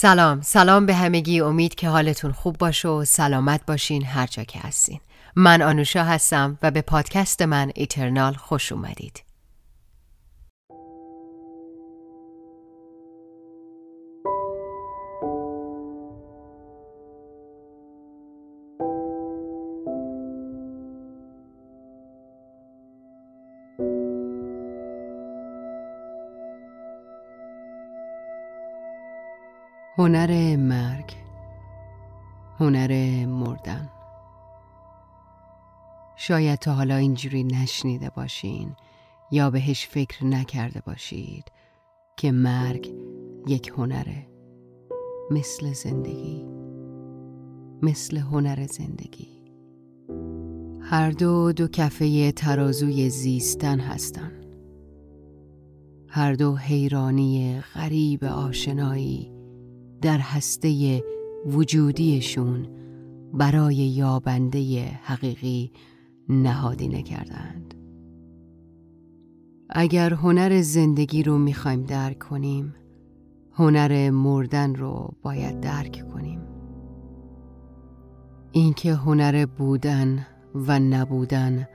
سلام. سلام به همگی. امید که حالتون خوب باشه و سلامت باشین هر جا که هستین. من آنوشا هستم و به پادکست من ایترنال خوش اومدید. شاید تا حالا اینجوری نشنیده باشین یا بهش فکر نکرده باشید که مرگ یک هنره. مثل زندگی. مثل هنر زندگی. هر دو دو کفه ترازوی زیستن هستن. هر دو حیرانی غریب آشنایی در هسته وجودیشون برای یابنده حقیقی نهادینه کردند اگر هنر زندگی رو می‌خوایم درک کنیم هنر مردن رو باید درک کنیم. اینکه هنر بودن و نبودن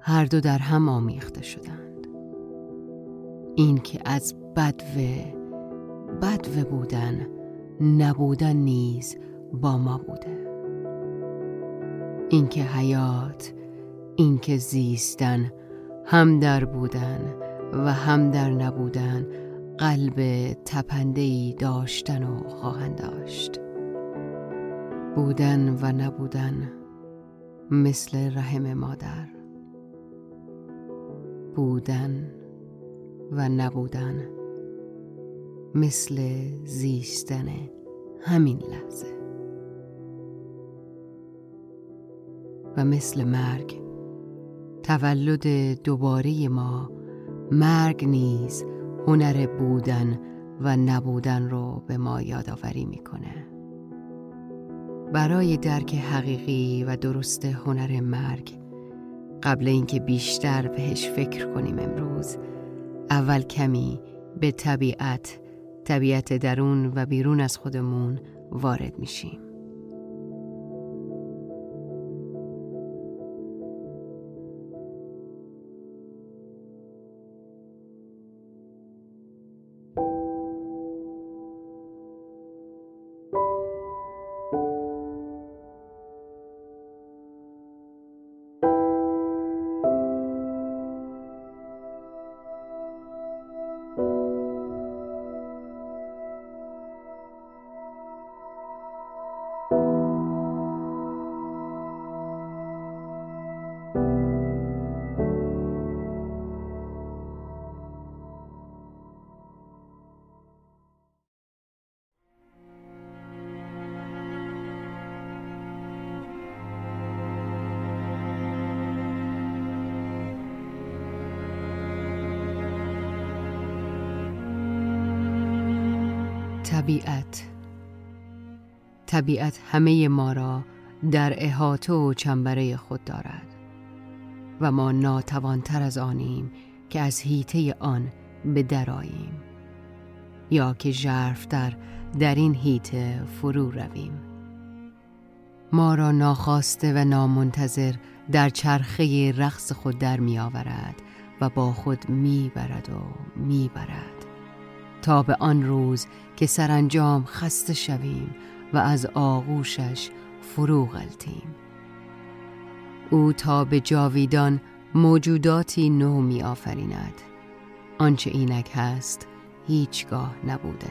هر دو در هم آمیخته شدند. اینکه از بدو بدو بودن نبودن نیز با ما بوده. اینکه حیات اینکه زیستن هم در بودن و هم در نبودن قلب تپندهی داشتن و خواهند داشت. بودن و نبودن مثل رحم مادر. بودن و نبودن مثل زیستن همین لحظه. و مثل مرگ. تولد دوباره ما مرگ نیز هنر بودن و نبودن رو به ما یادآوری می‌کنه. برای درک حقیقی و درست هنر مرگ قبل اینکه بیشتر بهش فکر کنیم امروز اول کمی به طبیعت طبیعت درون و بیرون از خودمون وارد میشیم. طبیعت همه ما را در احاطه و چنبره خود دارد و ما ناتوانتر از آنیم که از هیته آن به دراییم یا که ژرفتر در این هیته فرو رویم. ما را ناخواسته و نامنتظر در چرخه رقص خود در می آورد و با خود می برد و می برد تا به آن روز که سرانجام خسته شویم و از آغوشش فرو غلطیم. او تا به جاویدان موجوداتی نو می آفریند. آنچه اینک هست هیچگاه نبوده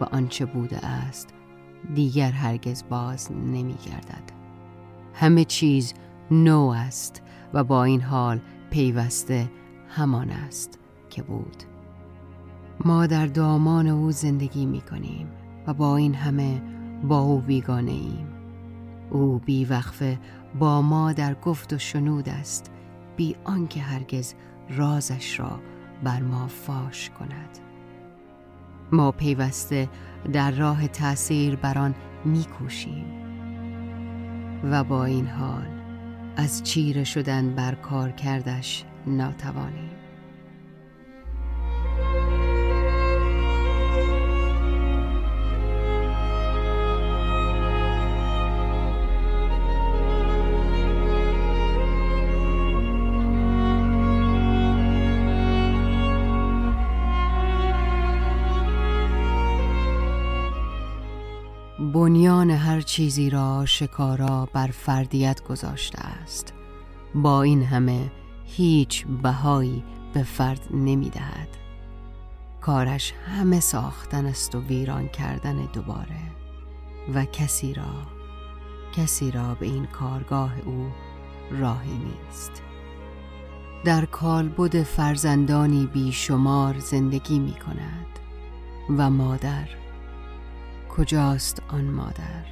و آنچه بوده است دیگر هرگز باز نمی گردد. همه چیز نو است و با این حال پیوسته همان است که بود. ما در دامان او زندگی می کنیم و با این همه با او بیگانه ایم او بی وقفه با ما در گفت و شنود است بی آنکه هرگز رازش را بر ما فاش کند. ما پیوسته در راه تأثیر بر آن میکوشیم. و با این حال از چیره شدن بر کار کردش ناتوانیم. بنیان هر چیزی را شکارا بر فردیت گذاشته است. با این همه هیچ بهایی به فرد نمی دهد. کارش همه ساختن است و ویران کردن دوباره. و کسی را کسی را به این کارگاه او راهی نیست. در کالبد فرزندانی بیشمار زندگی می کند و مادر کجاست آن مادر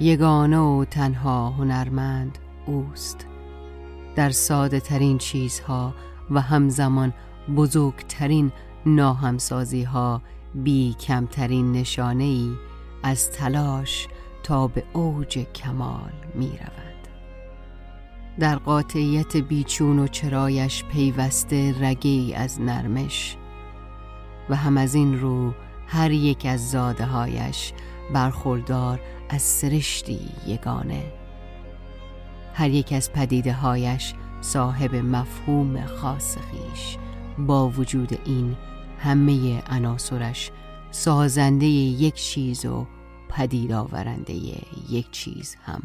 یگانه و تنها هنرمند اوست در ساده ترین چیزها و همزمان بزرگترین ناهمسازی ها بی کمترین نشانه ای از تلاش تا به اوج کمال می رود. در قاطعیت بیچون و چرایش پیوسته رگی از نرمش و هم از این رو هر یک از زاده هایش برخوردار از سرشتی یگانه. هر یک از پدیده هایش صاحب مفهوم خاص خیش. با وجود این همه عناصرش سازنده یک چیز و پدید آورنده یک چیز هم.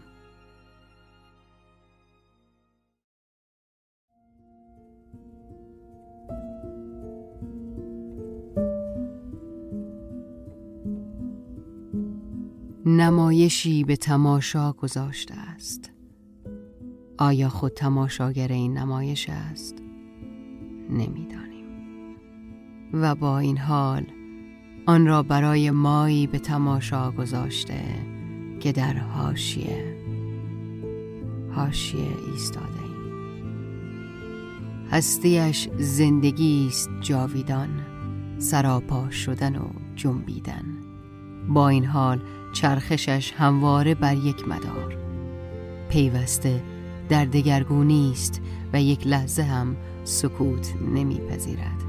نمایشی به تماشا گذاشته است. آیا خود تماشاگر این نمایش است؟ نمی‌دانیم. و با این حال آن را برای مایی به تماشا گذاشته که در حاشیه حاشیه ایستاده. ایم هستیش زندگی است جاویدان سراپا شدن و جنبیدن. با این حال چرخشش همواره بر یک مدار. پیوسته در دگرگونی است و یک لحظه هم سکوت نمیپذیرد.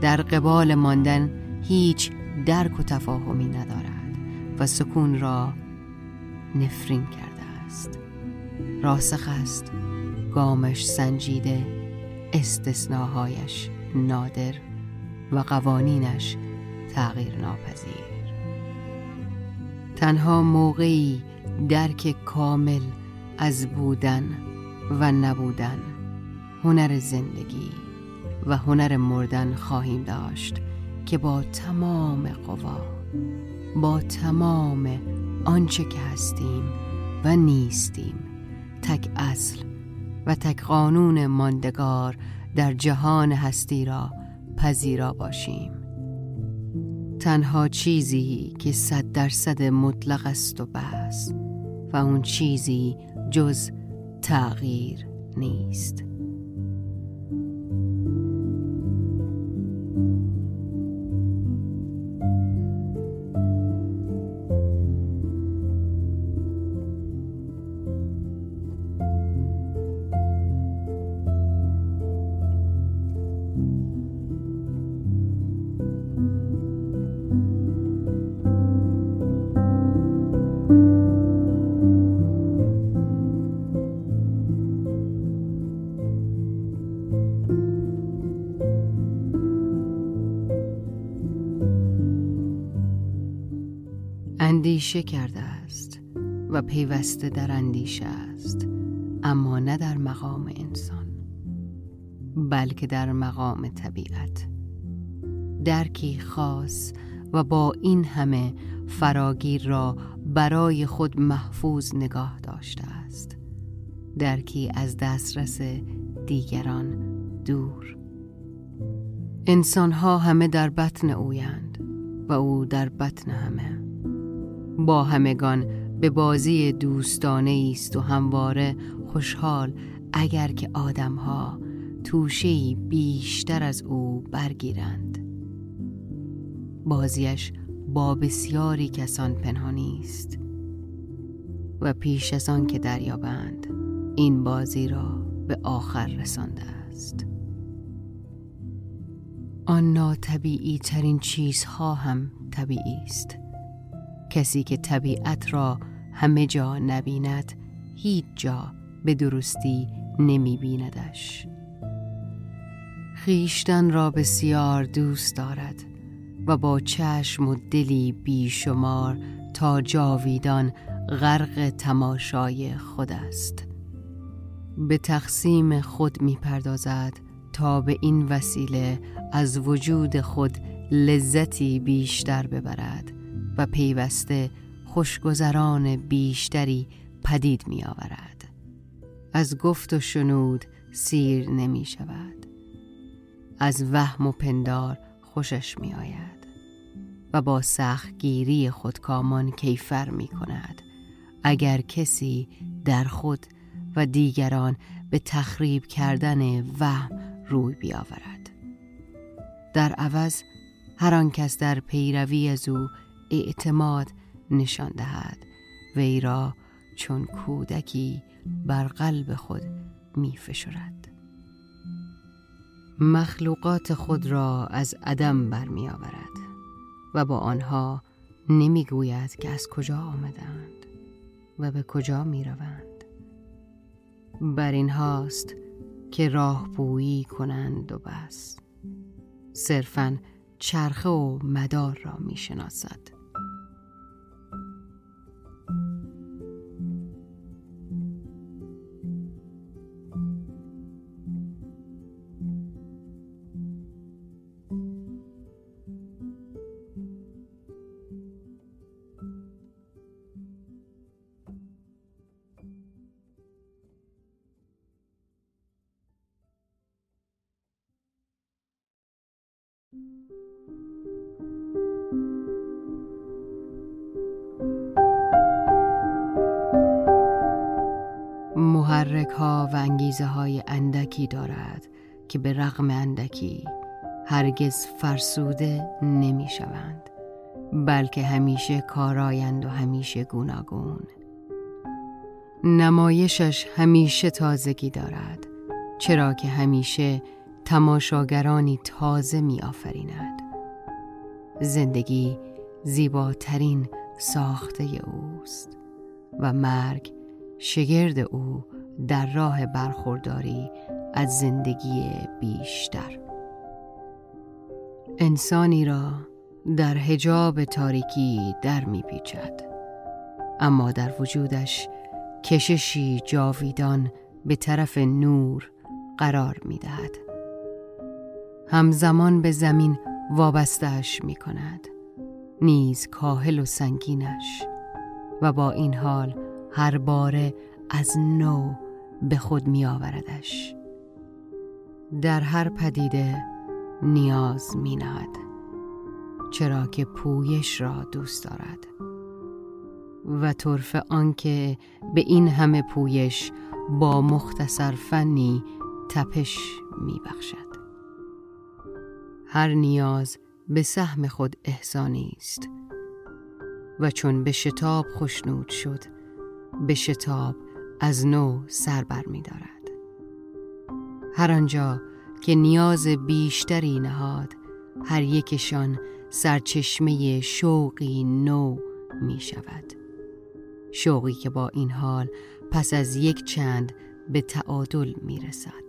در قبال ماندن هیچ درک و تفاهمی ندارد و سکون را نفرین کرده است. راسخ است. گامش سنجیده استثناهایش نادر و قوانینش تغییر ناپذیر تنها موقعی درک کامل از بودن و نبودن هنر زندگی و هنر مردن خواهیم داشت که با تمام قوا با تمام آنچه که هستیم و نیستیم تک اصل و تک قانون ماندگار در جهان هستی را پذیرا باشیم. تنها چیزی که صد درصد مطلق است و بس و اون چیزی جز تغییر نیست. اندیشه کرده است و پیوسته در اندیشه است اما نه در مقام انسان بلکه در مقام طبیعت. درکی خاص و با این همه فراگیر را برای خود محفوظ نگاه داشته است. درکی از دسترس دیگران دور. انسانها همه در بطن اویند و او در بطن همه. با همگان به بازی دوستانه است و همواره خوشحال. اگر که آدمها توشهی بیشتر از او برگیرند. بازیش با بسیاری کسان پنهانی است و پیش از آن که دریابند این بازی را به آخر رسانده است. آن ناطبیعی ترین چیزها هم طبیعی است. کسی که طبیعت را همه جا نبیند هیچ جا به درستی نمی بیندش خیشتن را بسیار دوست دارد و با چشم و دلی بیشمار تا جاویدان غرق تماشای خود است. به تقسیم خود می پردازد تا به این وسیله از وجود خود لذتی بیشتر ببرد و پیوسته خوشگذران بیشتری پدید می آورد. از گفت و شنود سیر نمی شود. از وهم و پندار خوشش می آید و با سختگیری خودکامان کیفر می کند. اگر کسی در خود و دیگران به تخریب کردن وهم روی بیاورد. در عوض هر آن کس در پیروی از او اعتماد نشان دهد وی را چون کودکی بر قلب خود می فشرد. مخلوقات خود را از عدم برمی آورد و با آنها نمی گوید که از کجا آمدند و به کجا می روند. بر این هاست که راهپویی کنند و بس صرفا چرخه و مدار را می شناسد. محرک ها و انگیزه های اندکی دارد که به رغم اندکی هرگز فرسوده نمی شوند بلکه همیشه کارایند و همیشه گوناگون. نمایشش همیشه تازگی دارد چرا که همیشه تماشاگرانی تازه می آفریند زندگی زیباترین ساخته اوست و مرگ شگرد او در راه برخورداری از زندگی بیشتر. انسانی را در حجاب تاریکی در میپیچد اما در وجودش کششی جاویدان به طرف نور قرار می‌دهد همزمان به زمین وابستش می کند. نیز کاهل و سنگینش و با این حال هر باره از نو به خود می آوردش در هر پدیده نیاز می نهد چرا که پویش را دوست دارد. و طرف آنکه به این همه پویش با مختصر فنی تپش می بخشد. هر نیاز به سهم خود احسانی است. و چون به شتاب خشنود شد به شتاب از نو سر بر می دارد. هر آنجا که نیاز بیشتری نهاد هر یکشان سرچشمه شوقی نو می شود شوقی که با این حال پس از یک چند به تعادل می رسد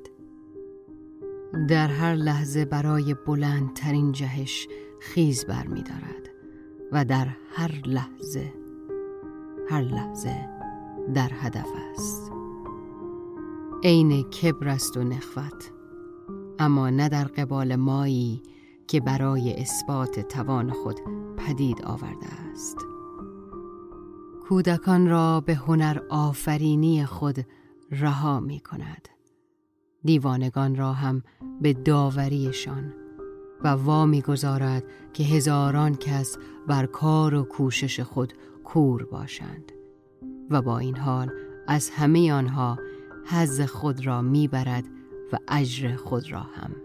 در هر لحظه برای بلندترین جهش خیز بر می دارد و در هر لحظه هر لحظه در هدف است. عین کبر است و نخوت اما نه در قبال مایی که برای اثبات توان خود پدید آورده است. کودکان را به هنر آفرینی خود رها می کند. دیوانگان را هم به داوریشان و وامی گذارد که هزاران کس بر کار و کوشش خود کور باشند. و با این حال از همه آنها حز خود را می‌برد و اجر خود را هم.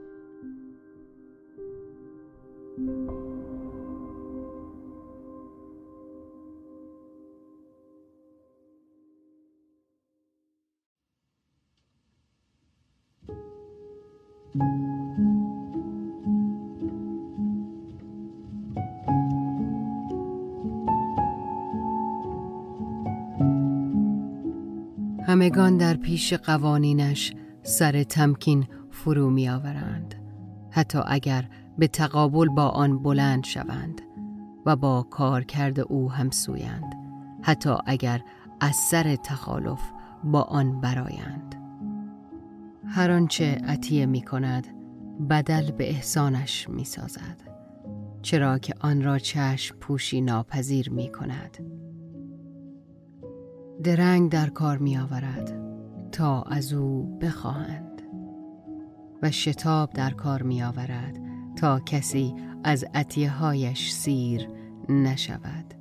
همگان در پیش قوانینش سر تمکین فرو می آورند حتی اگر به تقابل با آن بلند شوند و با کارکرد او همسویند. حتی اگر از سر تخالف با آن برایند هر آنچه عطیه می کند بدل به احسانش می سازد چرا که آن را چشم پوشی ناپذیر می کند درنگ در کار می آورد تا از او بخواهند و شتاب در کار می آورد تا کسی از عطیه هایش سیر نشود.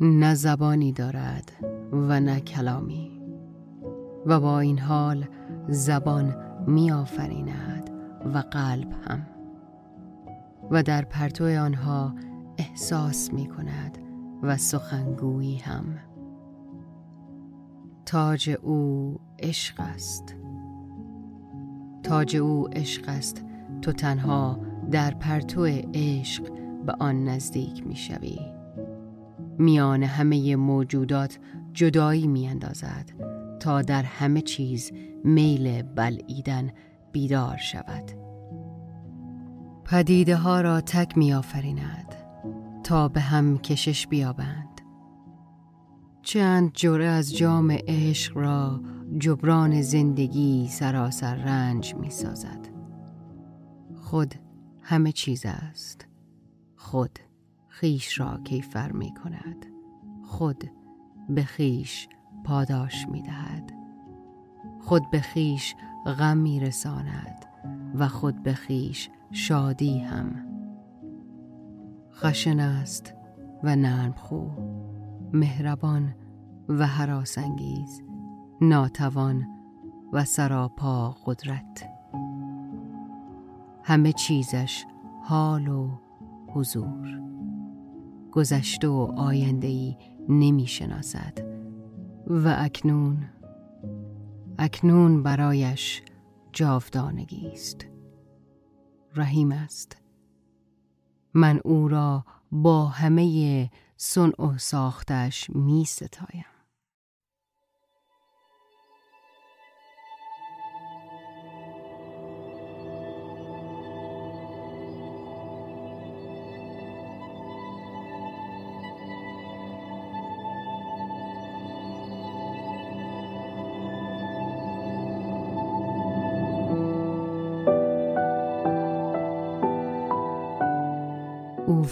نه زبانی دارد و نه کلامی و با این حال زبان می آفریند و قلب هم و در پرتو آنها احساس می کند و سخنگویی هم. تاج او عشق است. تاج او عشق است. تو تنها در پرتو عشق به آن نزدیک می شوی. میان همه موجودات جدایی می اندازد تا در همه چیز میل بلعیدن بیدار شود. پدیده ها را تک می تا به هم کشش بیابند. چند جوره از جام عشق را جبران زندگی سراسر رنج می سازد خود همه چیز است. خود خیش را کیفر می کند خود به خیش پاداش می دهد خود به خیش غم می رساند و خود به خیش شادی هم. خشن است و نرم خو. مهربان و حراسانگیز ناتوان و سراپا قدرت. همه چیزش حال و حضور. گذشته و آینده ای نمی شناسد و اکنون اکنون برایش جاودانگی است. رحیم است. من او را با همه صنع و ساختش می ستایم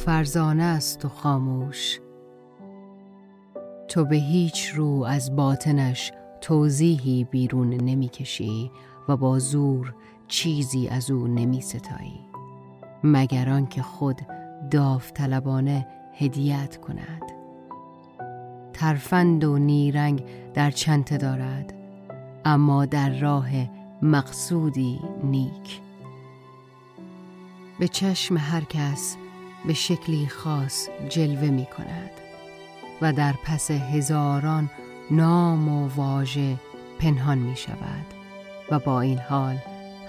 فرزانه است و خاموش. تو به هیچ رو از باطنش توضیحی بیرون نمی‌کشی و با زور چیزی از او نمی ستایی مگر آنکه خود داوطلبانه هدیت کند. ترفند و نیرنگ در چنته دارد اما در راه مقصودی نیک. به چشم هر کس به شکلی خاص جلوه می کند و در پس هزاران نام و واژه پنهان می شود و با این حال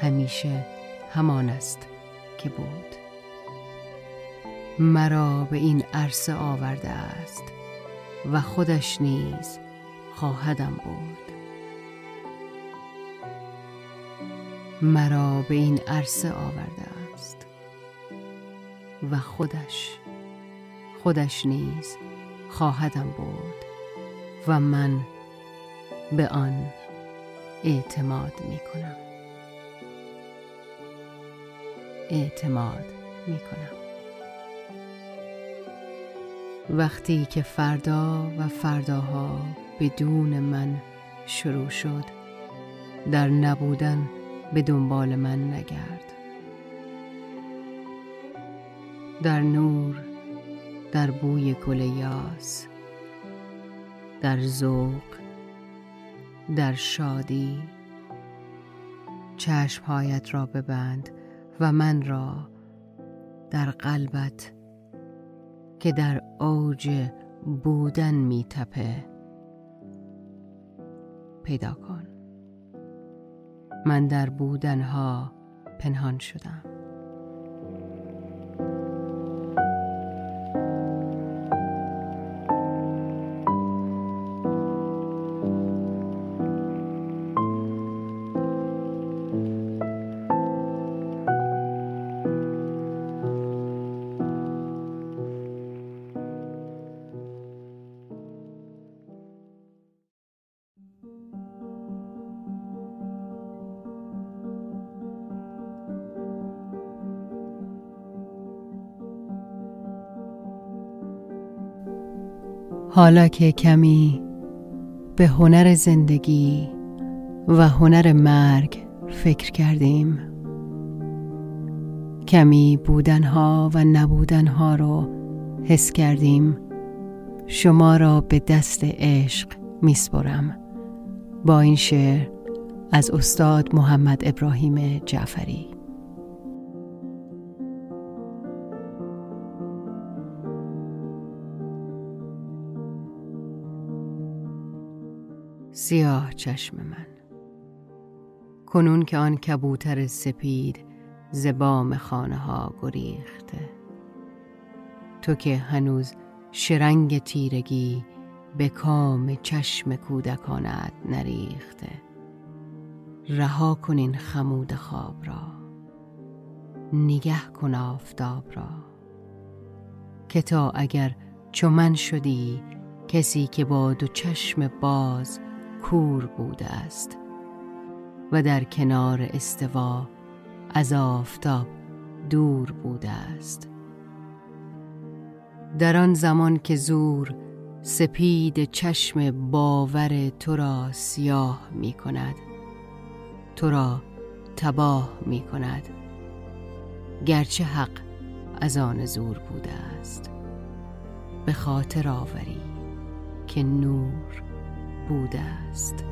همیشه همان است که بود. مرا به این عرصه آورده است و خودش نیز خواهدم برد مرا به این عرصه آورده و خودش. خودش نیز خواهدم برد و من به آن اعتماد می کنم اعتماد می کنم وقتی که فردا و فرداها بدون من شروع شد در نبودن به دنبال من نگرد. در نور در بوی گل یاس در ذوق در شادی. چشمهایت را ببند و من را در قلبت که در اوج بودن میتپه پیدا کن. من در بودنها پنهان شدم. حالا که کمی به هنر زندگی و هنر مرگ فکر کردیم. کمی بودنها و نبودنها رو حس کردیم. شما را به دست عشق میسپرم. با این شعر از استاد محمد ابراهیم جعفری. سیاه چشم من. کنون که آن کبوتر سپید زبام خانه ها گریخته. تو که هنوز شرنگ تیرگی به کام چشم کودکانت نریخته. رها کن این خمود خواب را. نگه کن آفتاب را. که تا اگر چو شدی کسی که با دو چشم باز کور بوده است و در کنار استوا از آفتاب دور بوده است. در آن زمان که زور سپید چشم باور تو را سیاه می کند تو را تباه می کند گرچه حق از آن زور بوده است. به خاطر آوری که نور بوده است.